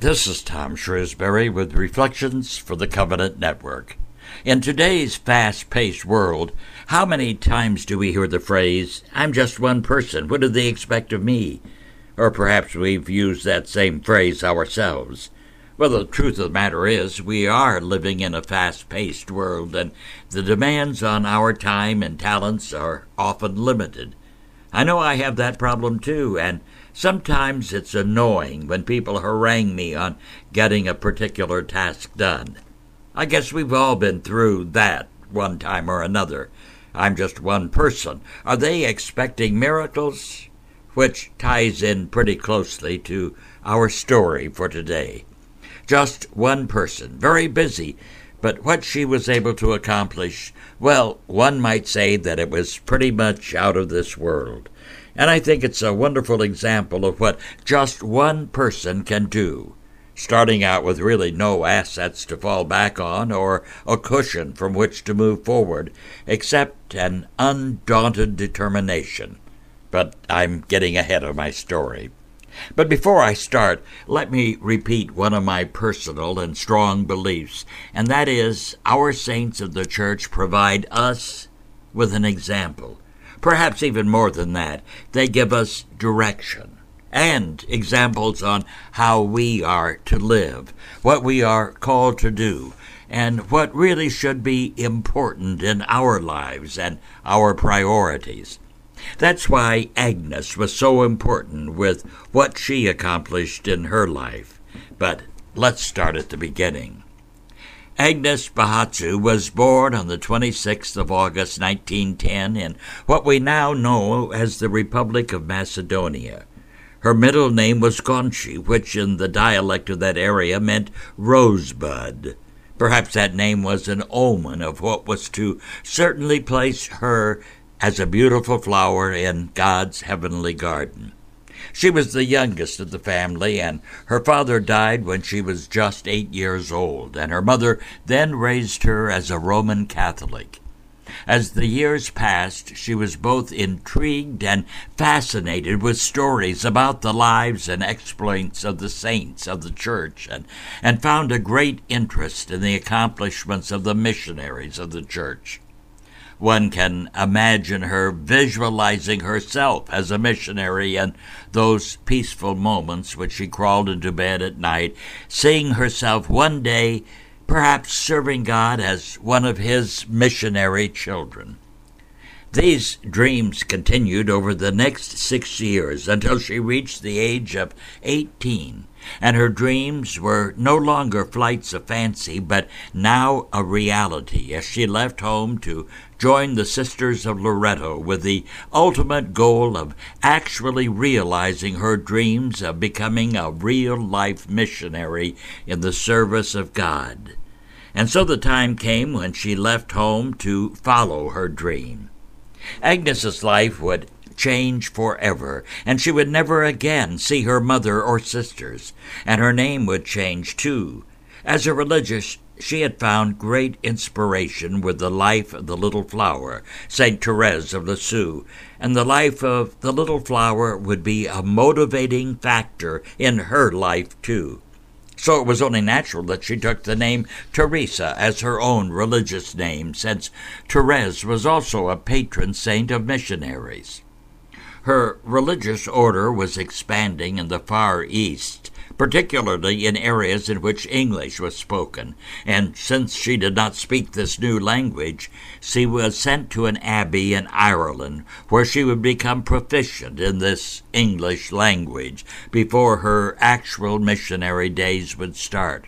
This is Tom Shrewsbury with Reflections for the Covenant Network. In today's fast paced world, how many times do we hear the phrase, I'm just one person, what do they expect of me? Or perhaps we've used that same phrase ourselves. Well, the truth of the matter is, we are living in a fast paced world, and the demands on our time and talents are often limited. I know I have that problem too, and Sometimes it's annoying when people harangue me on getting a particular task done. I guess we've all been through that one time or another. I'm just one person. Are they expecting miracles? Which ties in pretty closely to our story for today. Just one person, very busy, but what she was able to accomplish, well, one might say that it was pretty much out of this world. And I think it's a wonderful example of what just one person can do, starting out with really no assets to fall back on or a cushion from which to move forward, except an undaunted determination. But I'm getting ahead of my story. But before I start, let me repeat one of my personal and strong beliefs, and that is our saints of the church provide us with an example Perhaps even more than that, they give us direction and examples on how we are to live, what we are called to do, and what really should be important in our lives and our priorities. That's why Agnes was so important with what she accomplished in her life. But let's start at the beginning. Agnes Bahatsu was born on the 26th of August 1910 in what we now know as the Republic of Macedonia. Her middle name was Gonchi, which in the dialect of that area meant rosebud. Perhaps that name was an omen of what was to certainly place her as a beautiful flower in God's heavenly garden. She was the youngest of the family, and her father died when she was just eight years old, and her mother then raised her as a Roman Catholic. As the years passed, she was both intrigued and fascinated with stories about the lives and exploits of the saints of the church, and, and found a great interest in the accomplishments of the missionaries of the church. One can imagine her visualizing herself as a missionary in those peaceful moments when she crawled into bed at night, seeing herself one day perhaps serving God as one of His missionary children. These dreams continued over the next six years until she reached the age of 18 and her dreams were no longer flights of fancy, but now a reality as she left home to join the Sisters of Loreto with the ultimate goal of actually realizing her dreams of becoming a real life missionary in the service of God. And so the time came when she left home to follow her dream. Agnes's life would change forever, and she would never again see her mother or sisters, and her name would change too. As a religious, she had found great inspiration with the life of the little flower, St. Therese of Lisieux, and the life of the little flower would be a motivating factor in her life too. So it was only natural that she took the name Teresa as her own religious name, since Therese was also a patron saint of missionaries. Her religious order was expanding in the Far East, particularly in areas in which English was spoken, and since she did not speak this new language, she was sent to an abbey in Ireland where she would become proficient in this English language before her actual missionary days would start.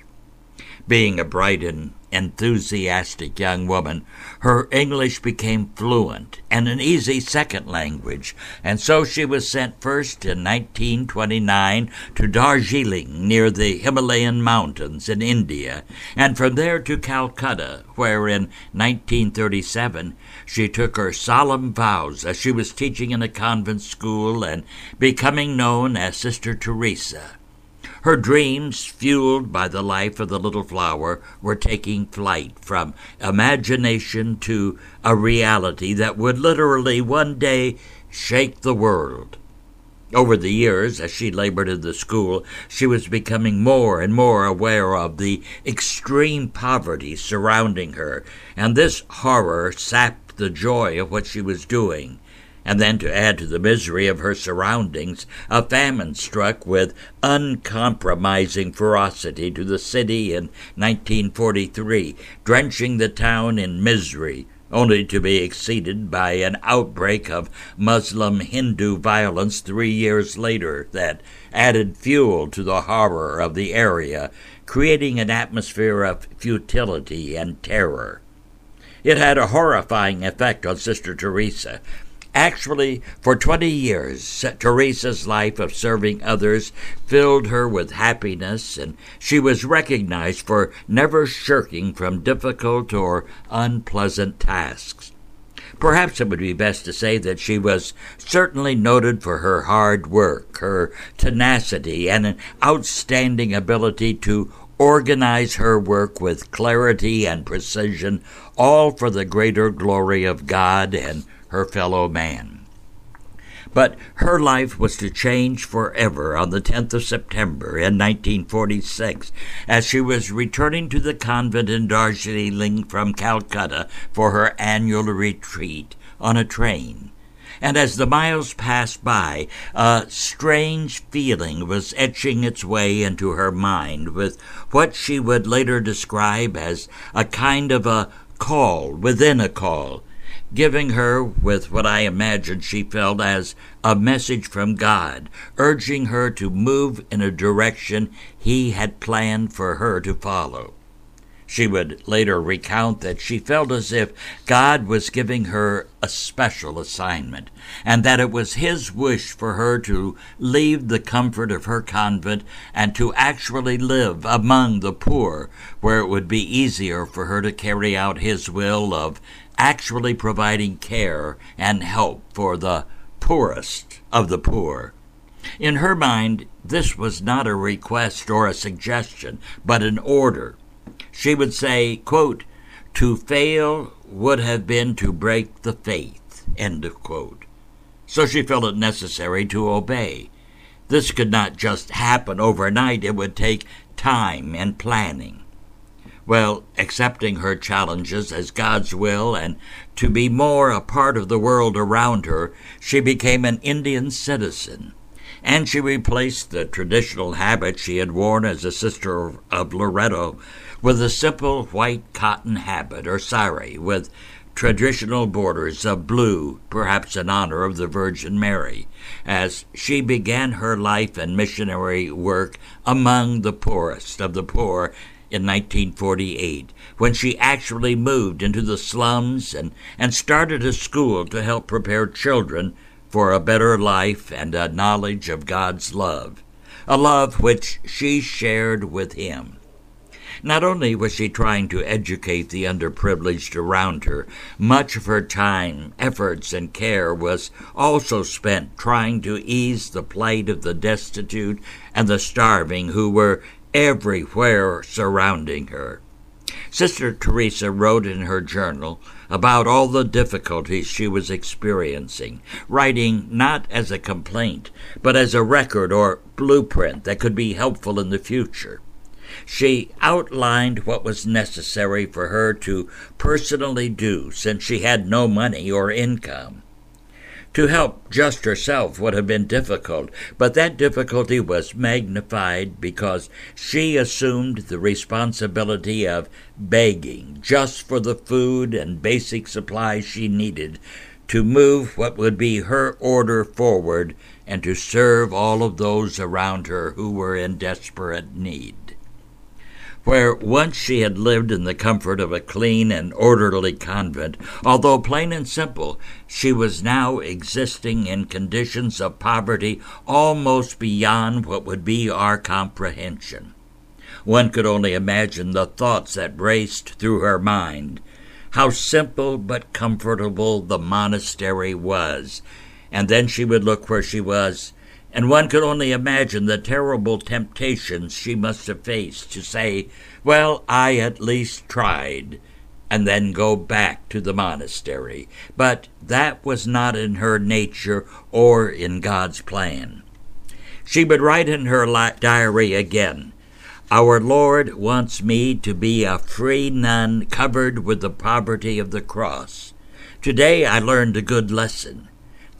Being a bright and enthusiastic young woman, her English became fluent and an easy second language, and so she was sent first in 1929 to Darjeeling near the Himalayan mountains in India, and from there to Calcutta, where in 1937 she took her solemn vows as she was teaching in a convent school and becoming known as Sister Teresa. Her dreams, fueled by the life of the little flower, were taking flight from imagination to a reality that would literally one day shake the world. Over the years, as she labored in the school, she was becoming more and more aware of the extreme poverty surrounding her, and this horror sapped the joy of what she was doing. And then, to add to the misery of her surroundings, a famine struck with uncompromising ferocity to the city in 1943, drenching the town in misery, only to be exceeded by an outbreak of Muslim Hindu violence three years later that added fuel to the horror of the area, creating an atmosphere of futility and terror. It had a horrifying effect on Sister Teresa, Actually, for 20 years, Teresa's life of serving others filled her with happiness, and she was recognized for never shirking from difficult or unpleasant tasks. Perhaps it would be best to say that she was certainly noted for her hard work, her tenacity, and an outstanding ability to organize her work with clarity and precision, all for the greater glory of God and her fellow man. But her life was to change forever on the 10th of September in 1946 as she was returning to the convent in Darjeeling from Calcutta for her annual retreat on a train. And as the miles passed by, a strange feeling was etching its way into her mind with what she would later describe as a kind of a call within a call giving her with what I imagine she felt as a message from God, urging her to move in a direction He had planned for her to follow. She would later recount that she felt as if God was giving her a special assignment, and that it was His wish for her to leave the comfort of her convent and to actually live among the poor, where it would be easier for her to carry out His will of actually providing care and help for the poorest of the poor. In her mind, this was not a request or a suggestion, but an order. She would say, quote, To fail would have been to break the faith. End of quote. So she felt it necessary to obey. This could not just happen overnight, it would take time and planning well, accepting her challenges as God's will and to be more a part of the world around her, she became an Indian citizen. And she replaced the traditional habit she had worn as a sister of Loreto with a simple white cotton habit or sari with traditional borders of blue, perhaps in honor of the Virgin Mary, as she began her life and missionary work among the poorest of the poor in 1948 when she actually moved into the slums and, and started a school to help prepare children for a better life and a knowledge of God's love, a love which she shared with him. Not only was she trying to educate the underprivileged around her, much of her time, efforts, and care was also spent trying to ease the plight of the destitute and the starving who were everywhere surrounding her. Sister Teresa wrote in her journal about all the difficulties she was experiencing, writing not as a complaint, but as a record or blueprint that could be helpful in the future. She outlined what was necessary for her to personally do since she had no money or income. To help just herself would have been difficult, but that difficulty was magnified because she assumed the responsibility of begging just for the food and basic supplies she needed to move what would be her order forward and to serve all of those around her who were in desperate need where once she had lived in the comfort of a clean and orderly convent, although plain and simple, she was now existing in conditions of poverty almost beyond what would be our comprehension. One could only imagine the thoughts that raced through her mind. How simple but comfortable the monastery was. And then she would look where she was and one could only imagine the terrible temptations she must have faced to say, Well, I at least tried, and then go back to the monastery. But that was not in her nature or in God's plan. She would write in her diary again Our Lord wants me to be a free nun covered with the poverty of the cross. Today I learned a good lesson.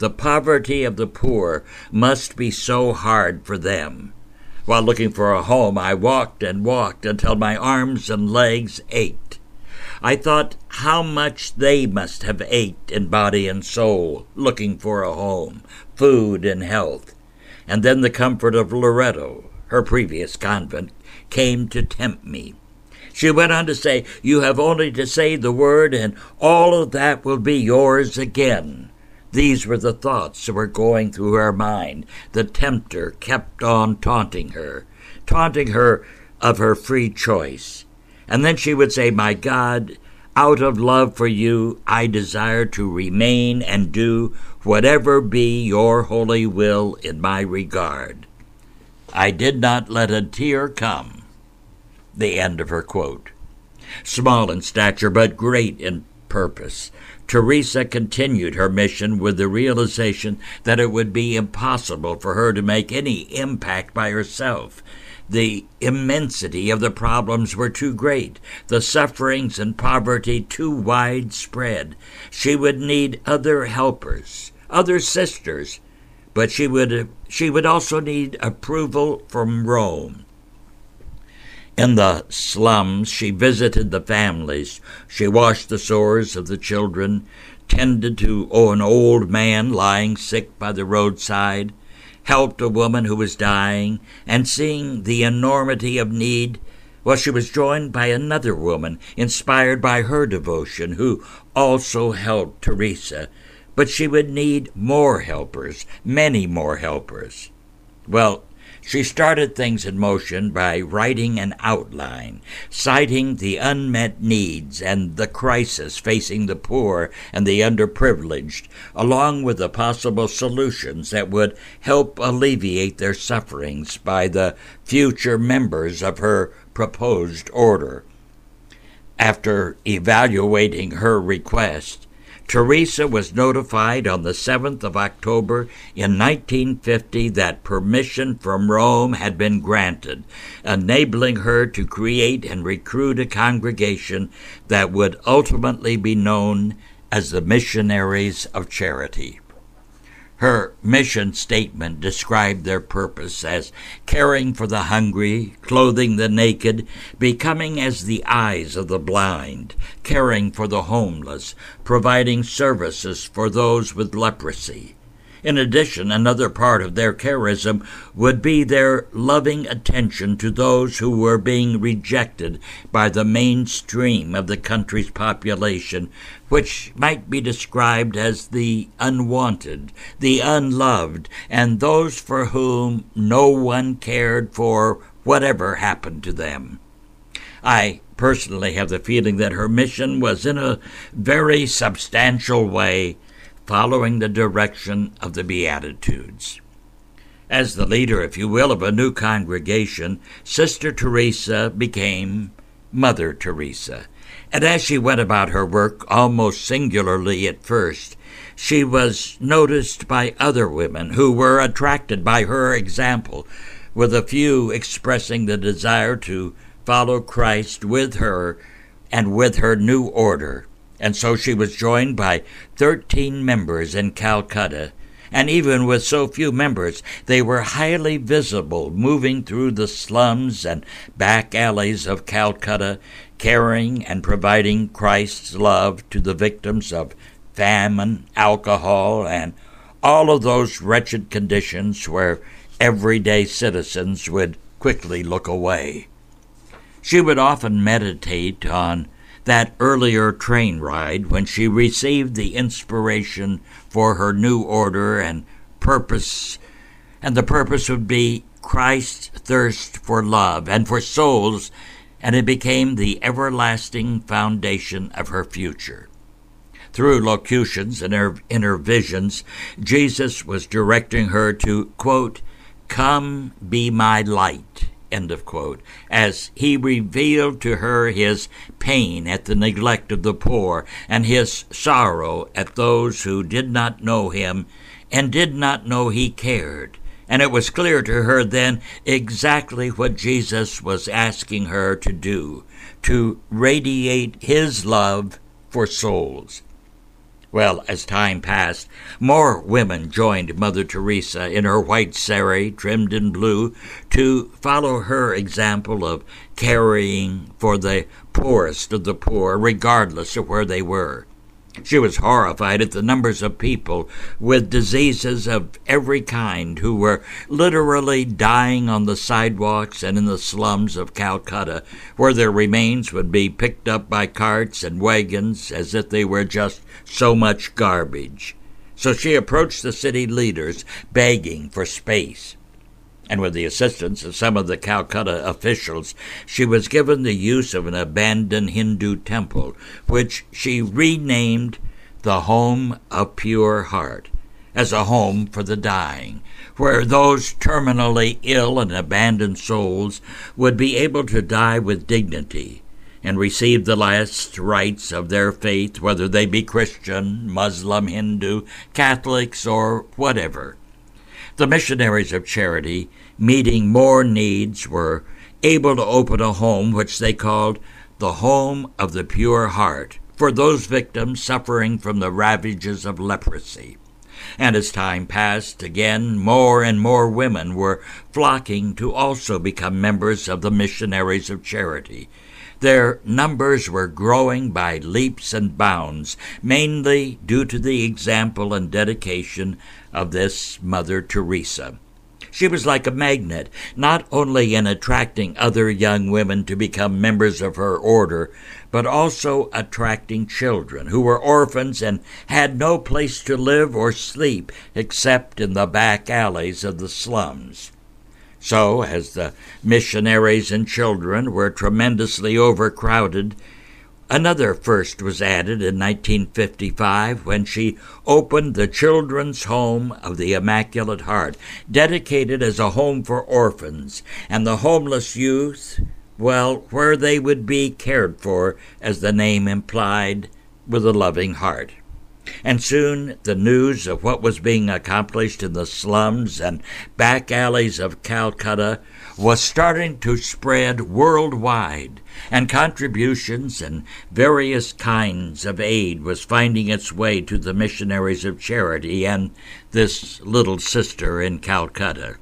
The poverty of the poor must be so hard for them. While looking for a home, I walked and walked until my arms and legs ached. I thought how much they must have ached in body and soul, looking for a home, food, and health. And then the comfort of Loreto, her previous convent, came to tempt me. She went on to say, You have only to say the word, and all of that will be yours again. These were the thoughts that were going through her mind. The tempter kept on taunting her, taunting her of her free choice. And then she would say, My God, out of love for you, I desire to remain and do whatever be your holy will in my regard. I did not let a tear come. The end of her quote. Small in stature, but great in purpose, Teresa continued her mission with the realization that it would be impossible for her to make any impact by herself the immensity of the problems were too great, the sufferings and poverty too widespread. She would need other helpers, other sisters, but she would, she would also need approval from Rome. In the slums, she visited the families. She washed the sores of the children, tended to an old man lying sick by the roadside, helped a woman who was dying, and seeing the enormity of need, well, she was joined by another woman, inspired by her devotion, who also helped Teresa. But she would need more helpers, many more helpers. Well, she started things in motion by writing an outline, citing the unmet needs and the crisis facing the poor and the underprivileged, along with the possible solutions that would help alleviate their sufferings by the future members of her proposed order. After evaluating her request, Teresa was notified on the 7th of October in 1950 that permission from Rome had been granted, enabling her to create and recruit a congregation that would ultimately be known as the Missionaries of Charity. Her mission statement described their purpose as caring for the hungry, clothing the naked, becoming as the eyes of the blind, caring for the homeless, providing services for those with leprosy. In addition, another part of their charism would be their loving attention to those who were being rejected by the mainstream of the country's population, which might be described as the unwanted, the unloved, and those for whom no one cared for whatever happened to them. I personally have the feeling that her mission was in a very substantial way following the direction of the Beatitudes. As the leader, if you will, of a new congregation, Sister Teresa became Mother Teresa. And as she went about her work, almost singularly at first, she was noticed by other women who were attracted by her example, with a few expressing the desire to follow Christ with her and with her new order and so she was joined by 13 members in Calcutta. And even with so few members, they were highly visible, moving through the slums and back alleys of Calcutta, caring and providing Christ's love to the victims of famine, alcohol, and all of those wretched conditions where everyday citizens would quickly look away. She would often meditate on that earlier train ride when she received the inspiration for her new order and purpose, and the purpose would be Christ's thirst for love and for souls, and it became the everlasting foundation of her future. Through locutions and her inner visions, Jesus was directing her to, quote, Come be my light end of quote, as he revealed to her his pain at the neglect of the poor and his sorrow at those who did not know him and did not know he cared. And it was clear to her then exactly what Jesus was asking her to do to radiate his love for souls. Well, as time passed, more women joined Mother Teresa in her white sari trimmed in blue to follow her example of caring for the poorest of the poor, regardless of where they were. She was horrified at the numbers of people with diseases of every kind who were literally dying on the sidewalks and in the slums of Calcutta, where their remains would be picked up by carts and wagons as if they were just so much garbage. So she approached the city leaders begging for space and with the assistance of some of the Calcutta officials, she was given the use of an abandoned Hindu temple, which she renamed the Home of Pure Heart, as a home for the dying, where those terminally ill and abandoned souls would be able to die with dignity and receive the last rites of their faith, whether they be Christian, Muslim, Hindu, Catholics, or whatever. The missionaries of charity, meeting more needs, were able to open a home which they called the Home of the Pure Heart for those victims suffering from the ravages of leprosy. And as time passed, again, more and more women were flocking to also become members of the Missionaries of Charity. Their numbers were growing by leaps and bounds, mainly due to the example and dedication of this Mother Teresa. She was like a magnet, not only in attracting other young women to become members of her order, but also attracting children who were orphans and had no place to live or sleep except in the back alleys of the slums. So, as the missionaries and children were tremendously overcrowded, another first was added in 1955 when she opened the Children's Home of the Immaculate Heart, dedicated as a home for orphans and the homeless youth, well, where they would be cared for, as the name implied, with a loving heart. And soon the news of what was being accomplished in the slums and back alleys of Calcutta was starting to spread worldwide, and contributions and various kinds of aid was finding its way to the missionaries of charity and this little sister in Calcutta.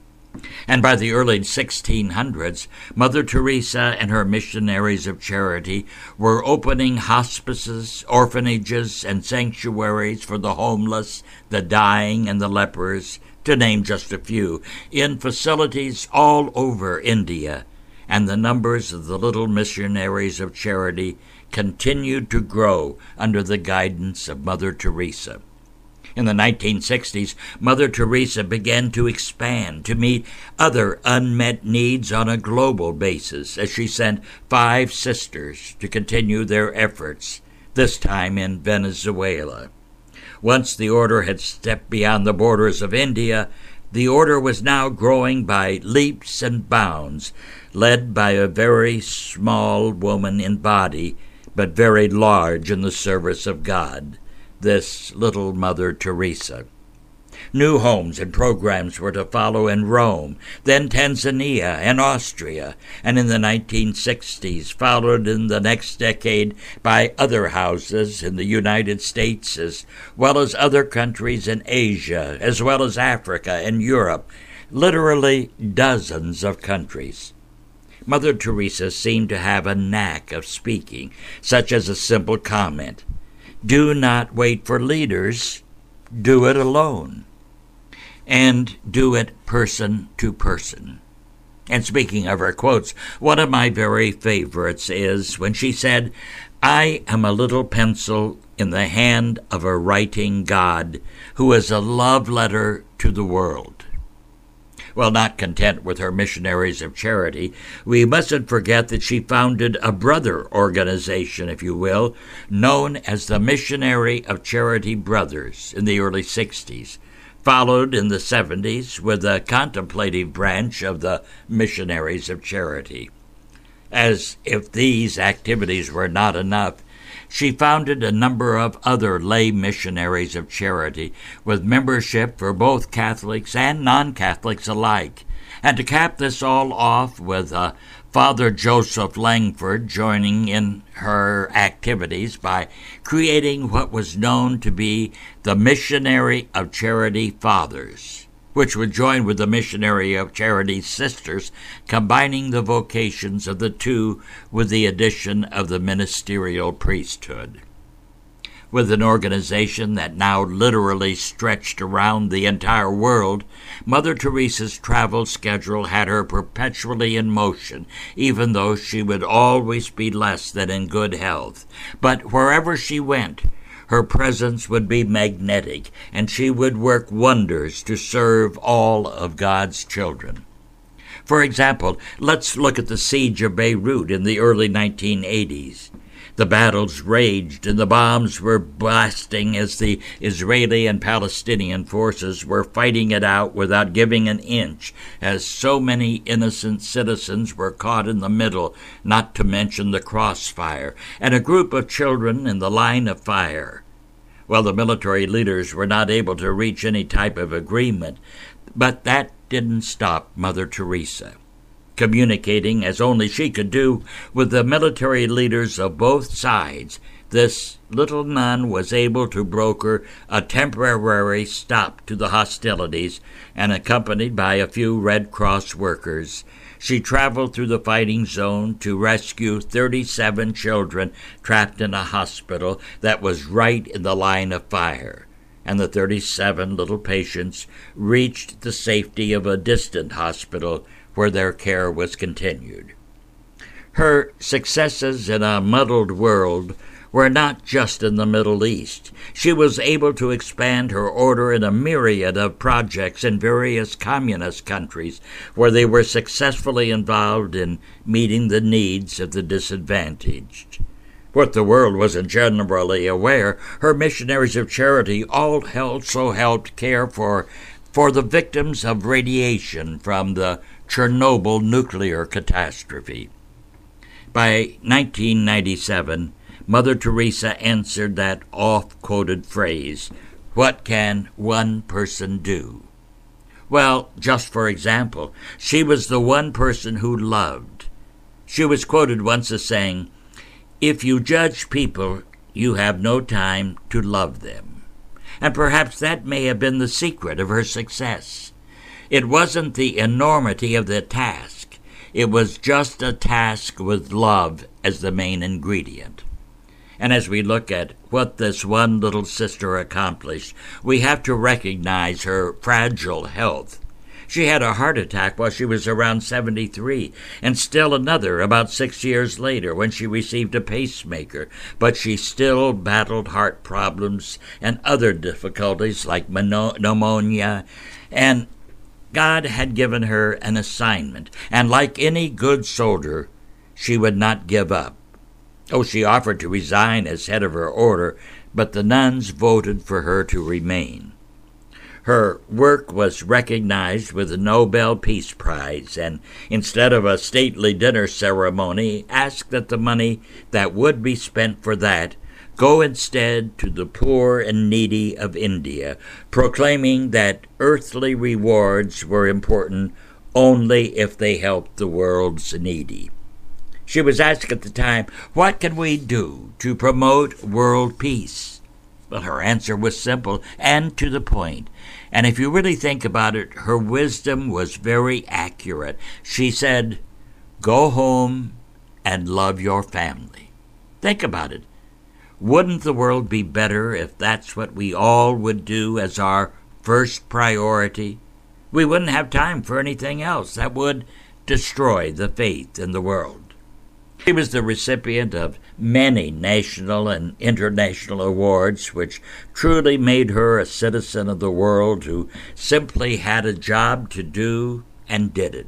And by the early 1600s, Mother Teresa and her missionaries of charity were opening hospices, orphanages, and sanctuaries for the homeless, the dying, and the lepers, to name just a few, in facilities all over India. And the numbers of the little missionaries of charity continued to grow under the guidance of Mother Teresa. In the 1960s, Mother Teresa began to expand to meet other unmet needs on a global basis as she sent five sisters to continue their efforts, this time in Venezuela. Once the order had stepped beyond the borders of India, the order was now growing by leaps and bounds, led by a very small woman in body, but very large in the service of God this little Mother Teresa. New homes and programs were to follow in Rome, then Tanzania and Austria, and in the 1960s, followed in the next decade by other houses in the United States as well as other countries in Asia, as well as Africa and Europe, literally dozens of countries. Mother Teresa seemed to have a knack of speaking, such as a simple comment. Do not wait for leaders, do it alone. And do it person to person. And speaking of her quotes, one of my very favorites is when she said, I am a little pencil in the hand of a writing God who is a love letter to the world. Well, not content with her missionaries of charity, we mustn't forget that she founded a brother organization, if you will, known as the Missionary of Charity Brothers in the early 60s. followed in the 70s with a contemplative branch of the Missionaries of Charity. As if these activities were not enough, she founded a number of other lay missionaries of charity with membership for both Catholics and non Catholics alike. And to cap this all off with uh, Father Joseph Langford joining in her activities by creating what was known to be the Missionary of Charity Fathers which would join with the Missionary of Charity Sisters, combining the vocations of the two with the addition of the ministerial priesthood. With an organization that now literally stretched around the entire world, Mother Teresa's travel schedule had her perpetually in motion, even though she would always be less than in good health. But wherever she went, her presence would be magnetic, and she would work wonders to serve all of God's children. For example, let's look at the siege of Beirut in the early 1980s. The battles raged and the bombs were blasting as the Israeli and Palestinian forces were fighting it out without giving an inch, as so many innocent citizens were caught in the middle, not to mention the crossfire, and a group of children in the line of fire. Well, the military leaders were not able to reach any type of agreement, but that didn't stop Mother Teresa communicating as only she could do with the military leaders of both sides, this little nun was able to broker a temporary stop to the hostilities, and accompanied by a few Red Cross workers, she traveled through the fighting zone to rescue 37 children trapped in a hospital that was right in the line of fire. And the 37 little patients reached the safety of a distant hospital where their care was continued. Her successes in a muddled world were not just in the Middle East. She was able to expand her order in a myriad of projects in various communist countries where they were successfully involved in meeting the needs of the disadvantaged. What the world wasn't generally aware, her missionaries of charity all also helped care for for the victims of radiation from the Chernobyl nuclear catastrophe. By 1997, Mother Teresa answered that oft quoted phrase, What can one person do? Well, just for example, she was the one person who loved. She was quoted once as saying, If you judge people, you have no time to love them. And perhaps that may have been the secret of her success. It wasn't the enormity of the task, it was just a task with love as the main ingredient. And as we look at what this one little sister accomplished, we have to recognize her fragile health. She had a heart attack while she was around 73, and still another about six years later when she received a pacemaker, but she still battled heart problems and other difficulties like pneumonia and God had given her an assignment, and like any good soldier, she would not give up. Oh, she offered to resign as head of her order, but the nuns voted for her to remain. Her work was recognized with the Nobel Peace Prize, and instead of a stately dinner ceremony, asked that the money that would be spent for that Go instead to the poor and needy of India, proclaiming that earthly rewards were important only if they helped the world's needy. She was asked at the time, What can we do to promote world peace? Well, her answer was simple and to the point. And if you really think about it, her wisdom was very accurate. She said, Go home and love your family. Think about it. Wouldn't the world be better if that's what we all would do as our first priority? We wouldn't have time for anything else. That would destroy the faith in the world. She was the recipient of many national and international awards, which truly made her a citizen of the world who simply had a job to do and did it.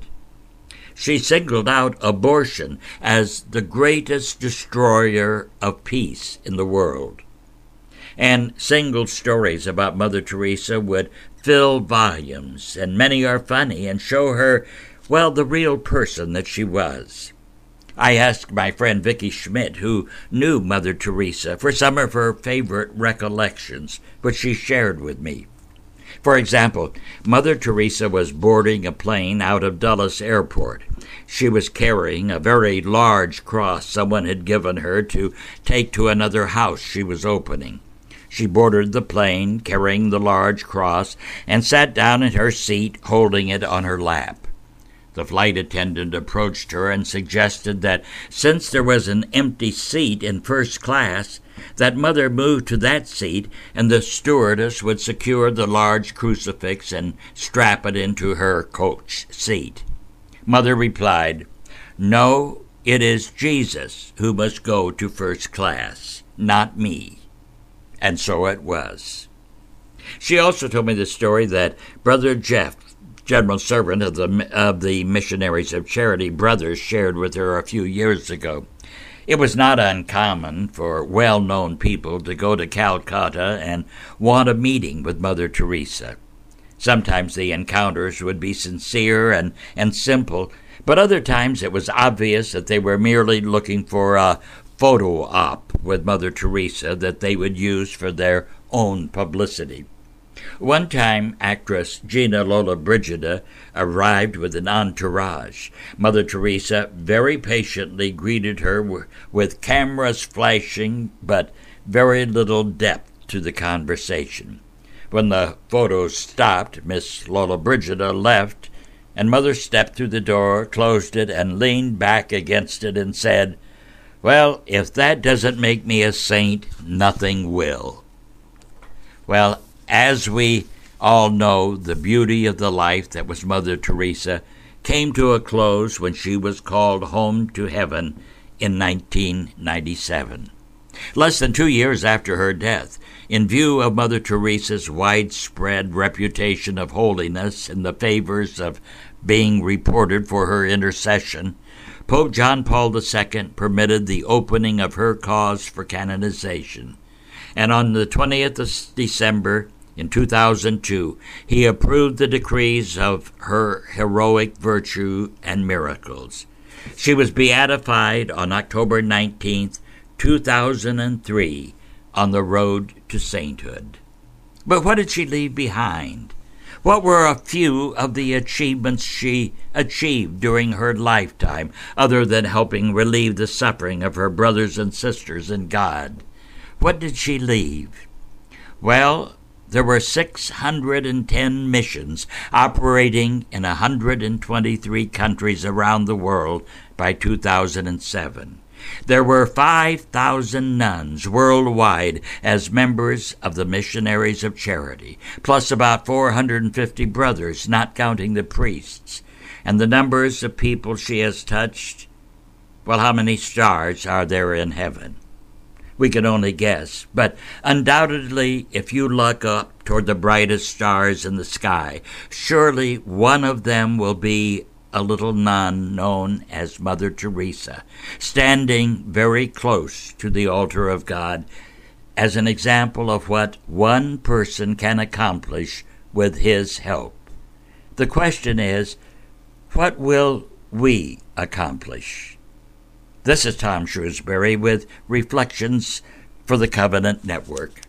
She singled out abortion as the greatest destroyer of peace in the world. And single stories about Mother Teresa would fill volumes, and many are funny and show her, well, the real person that she was. I asked my friend Vicky Schmidt, who knew Mother Teresa, for some of her favorite recollections, which she shared with me. For example, Mother Teresa was boarding a plane out of Dulles Airport. She was carrying a very large cross someone had given her to take to another house she was opening. She boarded the plane, carrying the large cross, and sat down in her seat, holding it on her lap. The flight attendant approached her and suggested that since there was an empty seat in first class, that mother move to that seat and the stewardess would secure the large crucifix and strap it into her coach seat. Mother replied, No, it is Jesus who must go to first class, not me. And so it was. She also told me the story that Brother Jeff, general servant of the, of the Missionaries of Charity Brothers, shared with her a few years ago. It was not uncommon for well known people to go to Calcutta and want a meeting with Mother Teresa. Sometimes the encounters would be sincere and, and simple, but other times it was obvious that they were merely looking for a photo op with Mother Teresa that they would use for their own publicity. One time, actress Gina Lollobrigida arrived with an entourage. Mother Teresa very patiently greeted her with cameras flashing, but very little depth to the conversation. When the photos stopped, Miss Lollobrigida left, and Mother stepped through the door, closed it, and leaned back against it and said, Well, if that doesn't make me a saint, nothing will. Well, as we all know, the beauty of the life that was Mother Teresa came to a close when she was called home to heaven in 1997. Less than two years after her death, in view of Mother Teresa's widespread reputation of holiness and the favors of being reported for her intercession, Pope John Paul II permitted the opening of her cause for canonization. And on the 20th of December in 2002, he approved the decrees of her heroic virtue and miracles. She was beatified on October 19, 2003, on the road to sainthood. But what did she leave behind? What were a few of the achievements she achieved during her lifetime, other than helping relieve the suffering of her brothers and sisters in God? What did she leave? Well, there were 610 missions operating in 123 countries around the world by 2007. There were 5,000 nuns worldwide as members of the Missionaries of Charity, plus about 450 brothers, not counting the priests. And the numbers of people she has touched well, how many stars are there in heaven? We can only guess. But undoubtedly, if you look up toward the brightest stars in the sky, surely one of them will be a little nun known as Mother Teresa, standing very close to the altar of God as an example of what one person can accomplish with his help. The question is, what will we accomplish? This is Tom Shrewsbury with Reflections for the Covenant Network.